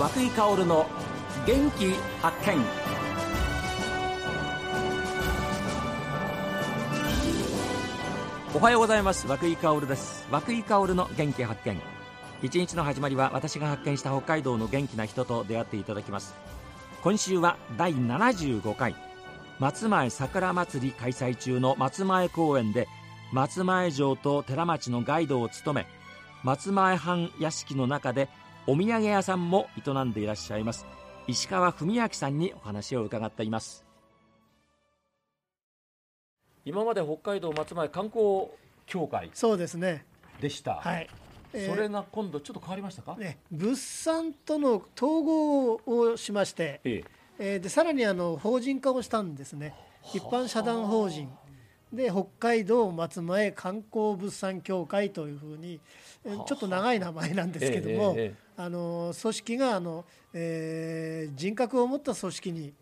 和井薫の元気発見。おはようございます。和井薫です。和久井薫の元気発見。一日の始まりは私が発見した北海道の元気な人と出会っていただきます。今週は第75回。松前桜祭り開催中の松前公園で松前城と寺町のガイドを務め松前藩屋敷の中でお土産屋さんも営んでいらっしゃいます。石川文明さんにお話を伺っています。今まで北海道松前観光協会そうですね。でした、はい、えーそれが今度ちょっと変わりましたか、ね、物産との統合をしまして、ええ。ーでさらにあの法人化をしたんですね。一般社団法人で北海道松前観光物産協会というふうにえーちょっと長い名前なんですけども、あの組織があの、えー人格を持った組織に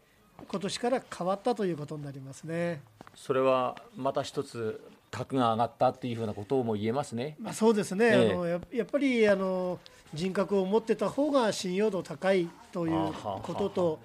今年から変わったということになりますね。それはまた一つ格が上がったっていうふうなことも言えますね。まあ、そうですね、ええ。あのややっぱりあの人格を持ってた方が信用度高いということと、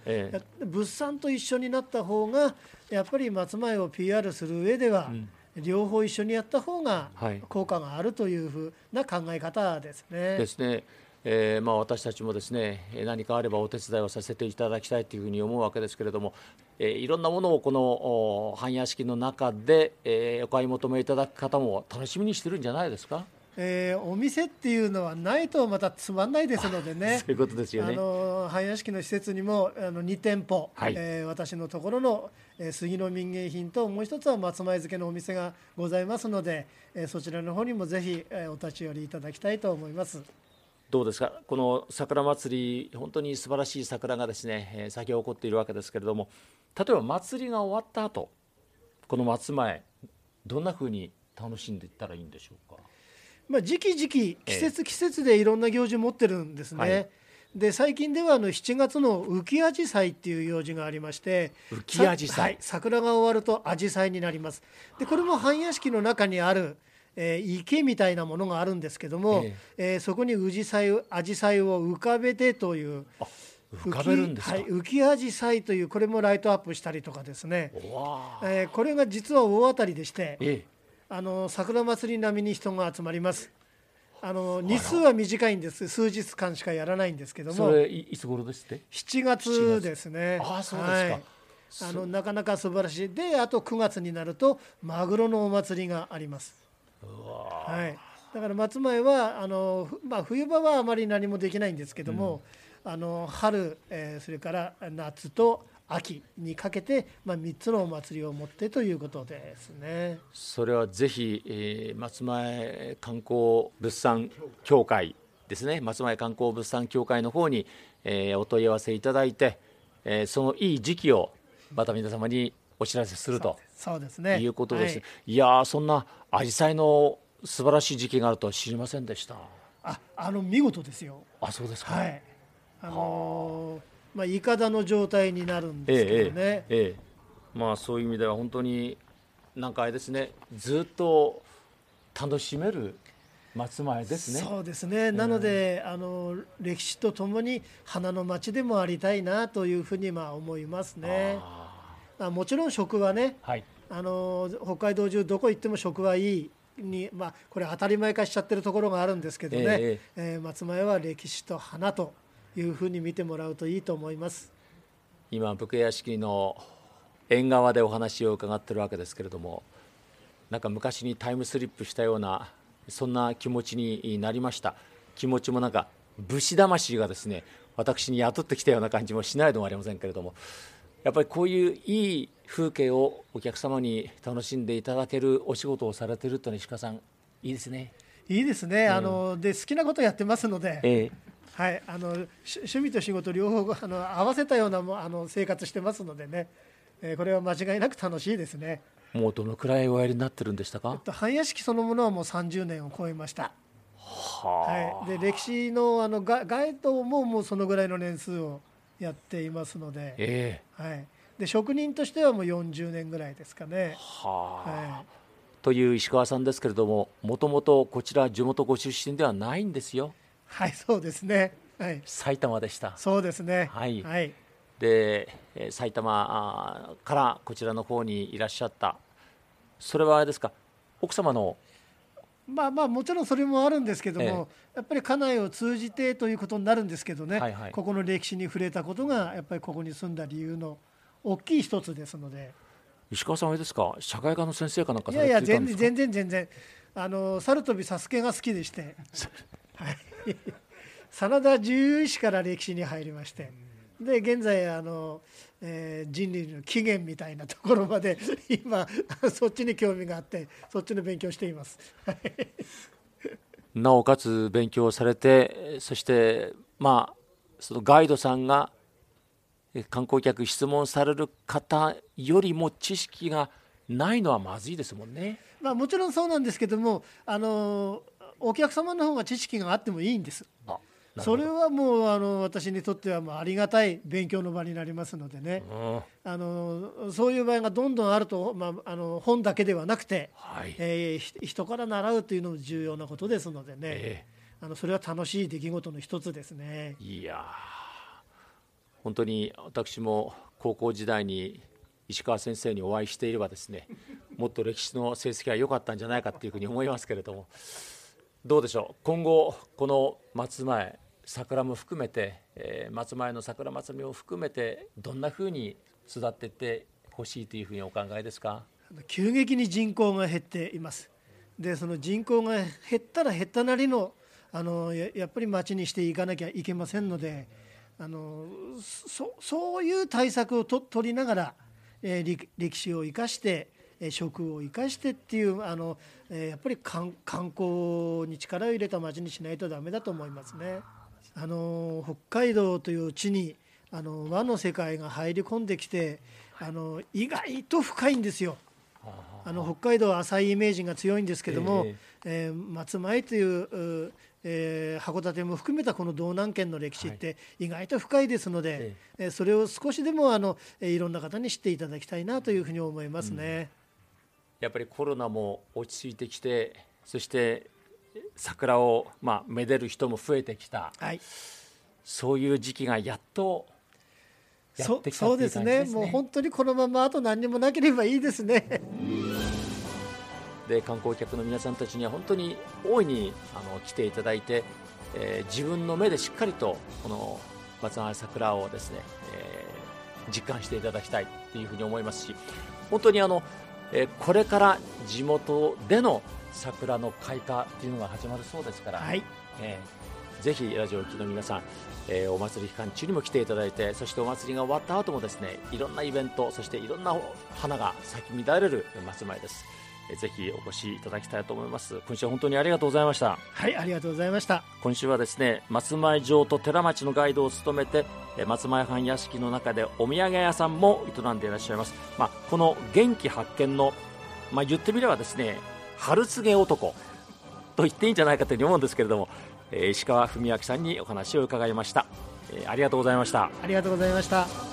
物産と一緒になった方がやっぱり松前を PR する上では、両方一緒にやった方がはい。効果があるというふうな考え方ですね。ですね、えーまあ、私たちもですねえー何かあればお手伝いをさせていただきたいというふうに思うわけですけれども、えーいろんなものをこのお般屋敷の中で、えーお買い求めいただく方も楽しみにしてるんじゃないですか、えーお店っていうのはないとまたつまんないですのでね そういうことですよあね。の般屋敷の施設にもあの2店舗、はいえー私のところの、えー杉の民芸品ともう一つは松前漬けのお店がございますので、えーそちらの方にもぜひ、えーお立ち寄りいただきたいと思います。どうですか、この桜祭り、本当に素晴らしい桜がですね、えー咲き誇っているわけですけれども、例えば祭りが終わった後この松前、どんなふうに楽しんでいったらいいんでしょうか？まあ、時期時期季節季節でいろんな行事持ってるんですね。はい。で最近ではあの7月の浮きあじさいっていう行事がありまして浮きあじさいさはい、桜が終わるとあじさいになります。でこれも般屋敷の中にある、えー池みたいなものがあるんですけども、ええ。ーそこに宇治祭あじさいを浮かべてという浮かべるんですか？はい、浮きあじさいというこれもライトアップしたりとかですね、えーこれが実は大当たりでしてええあの桜祭り並みに人が集まります。あの日数は短いんです。数日間しかやらないんですけども、それいいつ頃ですって？7月ですね。ああそうですかはいあのなかなか素晴らしい。で、あと9月になるとマグロのお祭りがあります。はい。だから松前はあのふまあ冬場はあまり何もできないんですけども、あの春、えーそれから夏と秋にかけてまあ3つのお祭りを持ってということですね。それはぜひ、えー松前観光物産協会ですね松前観光物産協会の方に、えーお問い合わせいただいて、えーそのいい時期をまた皆様にお知らせするとそうですね。いうことです、はいい、やーそんな紫陽花の素晴らしい時期があるとは知りませんでしたあ、あの見事ですよ。あそうですか、はい。あのーまあいかだの状態になるんですけどね。ええええええまあそういう意味では本当になんかあれですねずっと楽しめる松前ですねそうですね。なので、あの歴史とともに花の町でもありたいなというふうにまあ思いますね。ああもちろん食はね、ーはいあの北海道中どこ行っても食はいい。にまあ、これ当たり前化しちゃってるところがあるんですけどね、ええー松前は歴史と花というふうに見てもらうといいと思います。今武家屋敷の縁側でお話を伺ってるわけですけれどもなんか昔にタイムスリップしたようなそんな気持ちになりました気持ちもなんか武士魂がですね私に雇ってきたような感じもしないでもありませんけれどもやっぱりこういういい風景をお客様に楽しんでいただけるお仕事をされてるというのは石川さんいいですね。いいですね、あので好きなことやってますので、ええはい、あのし趣味と仕事両方あの合わせたようなもあの生活してますのでね、えーこれは間違いなく楽しいですね。もうどのくらいおやりになってるんでしたか？と般屋敷そのものはもう30年を超えました。ははい、で歴史のあのガガイドももうそのぐらいの年数をやっていますので、ええ。はい、で職人としてはもう40年ぐらいですかね。はあ、はという石川さんですけれどももともとこちら地元ご出身ではないんですよはい、そうですね。はい、埼玉でした。そうですね。はい、はい、で埼玉からこちらの方にいらっしゃった。それはあれですか？奥様の？まあまあもちろんそれもあるんですけども、ええ、やっぱり家内を通じてということになるんですけどね、はいはい、ここの歴史に触れたことがやっぱりここに住んだ理由の大きい一つですので。石川さんはですか？社会科の先生かなんかいやいや全然全然全然。あの猿飛びサスケが好きでして。はい真田十石から歴史に入りまして。で現在あの、えー、人類の起源みたいなところまで 今そっちに興味があってそっちの勉強しています。なおかつ勉強されてそしてまあそのガイドさんが観光客質問される方よりも知識がないのはまずいですもんね。まあ、もちろんそうなんですけどもあのお客様の方が知識があってもいいんです。それはもうあの私にとってはもうありがたい勉強の場になりますのでね、あのそういう場合がどんどんあると、まあ、あの本だけではなくて、はい、えー、人から習うというのも重要なことですのでね、えー、あのそれは楽しい出来事の一つですね。いや本当に私も高校時代に石川先生にお会いしていればですねもっと歴史の成績が良かったんじゃないかというふうに思いますけれどもどうでしょう？今後この松前桜も含めて、えー、松前の桜祭りを含めてどんなふうに育っていってほしいというふうにお考えですか？急激に人口が減っています。でその人口が減ったら減ったなりのあのやっぱり町にしていかなきゃいけませんのであのそそういう対策をと取りながら、えー、歴史を生かして食を生かしてっていうあの、えー、やっぱり観光に力を入れた町にしないとダメだと思いますね。あの北海道という地にあの和の世界が入り込んできてあの意外と深いんですよ。あ。の北海道は浅いイメージが強いんですけども、えー、えー、松前というえー、函館も含めたこの道南県の歴史って意外と深いですので、はい、それを少しでもあのいろんな方に知っていただきたいなというふうに思いますね、うん、やっぱりコロナも落ち着いてきてそして桜を、まあ、めでる人も増えてきた、はい、そういう時期がやっとやってきたそうですね、もう本当にこのままあと何にもなければいいですね。で観光客の皆さんたちには本当に大いにあの来ていただいて、えー、自分の目でしっかりとこの松原桜をですね、えー、実感していただきたいというふうに思いますし本当にあの、えー、これから地元での桜の開花というのが始まるそうですから、はいえー、ぜひラジオを聴きの皆さん、えー、お祭り期間中にも来ていただいてそしてお祭りが終わった後もですねいろんなイベントそしていろんな花が咲き乱れる松前です。ぜひお越しいただきたいと思います。今週は本当にありがとうございました。はいありがとうございました。今週はですね松前城と寺町のガイドを務めて松前藩屋敷の中でお土産屋さんも営んでいらっしゃいます、まあ、この元気発見の、まあ、言ってみればですね春告げ男と言っていいんじゃないかというふうに思うんですけれども、石川文明さんにお話を伺いました、ありがとうございました。ありがとうございました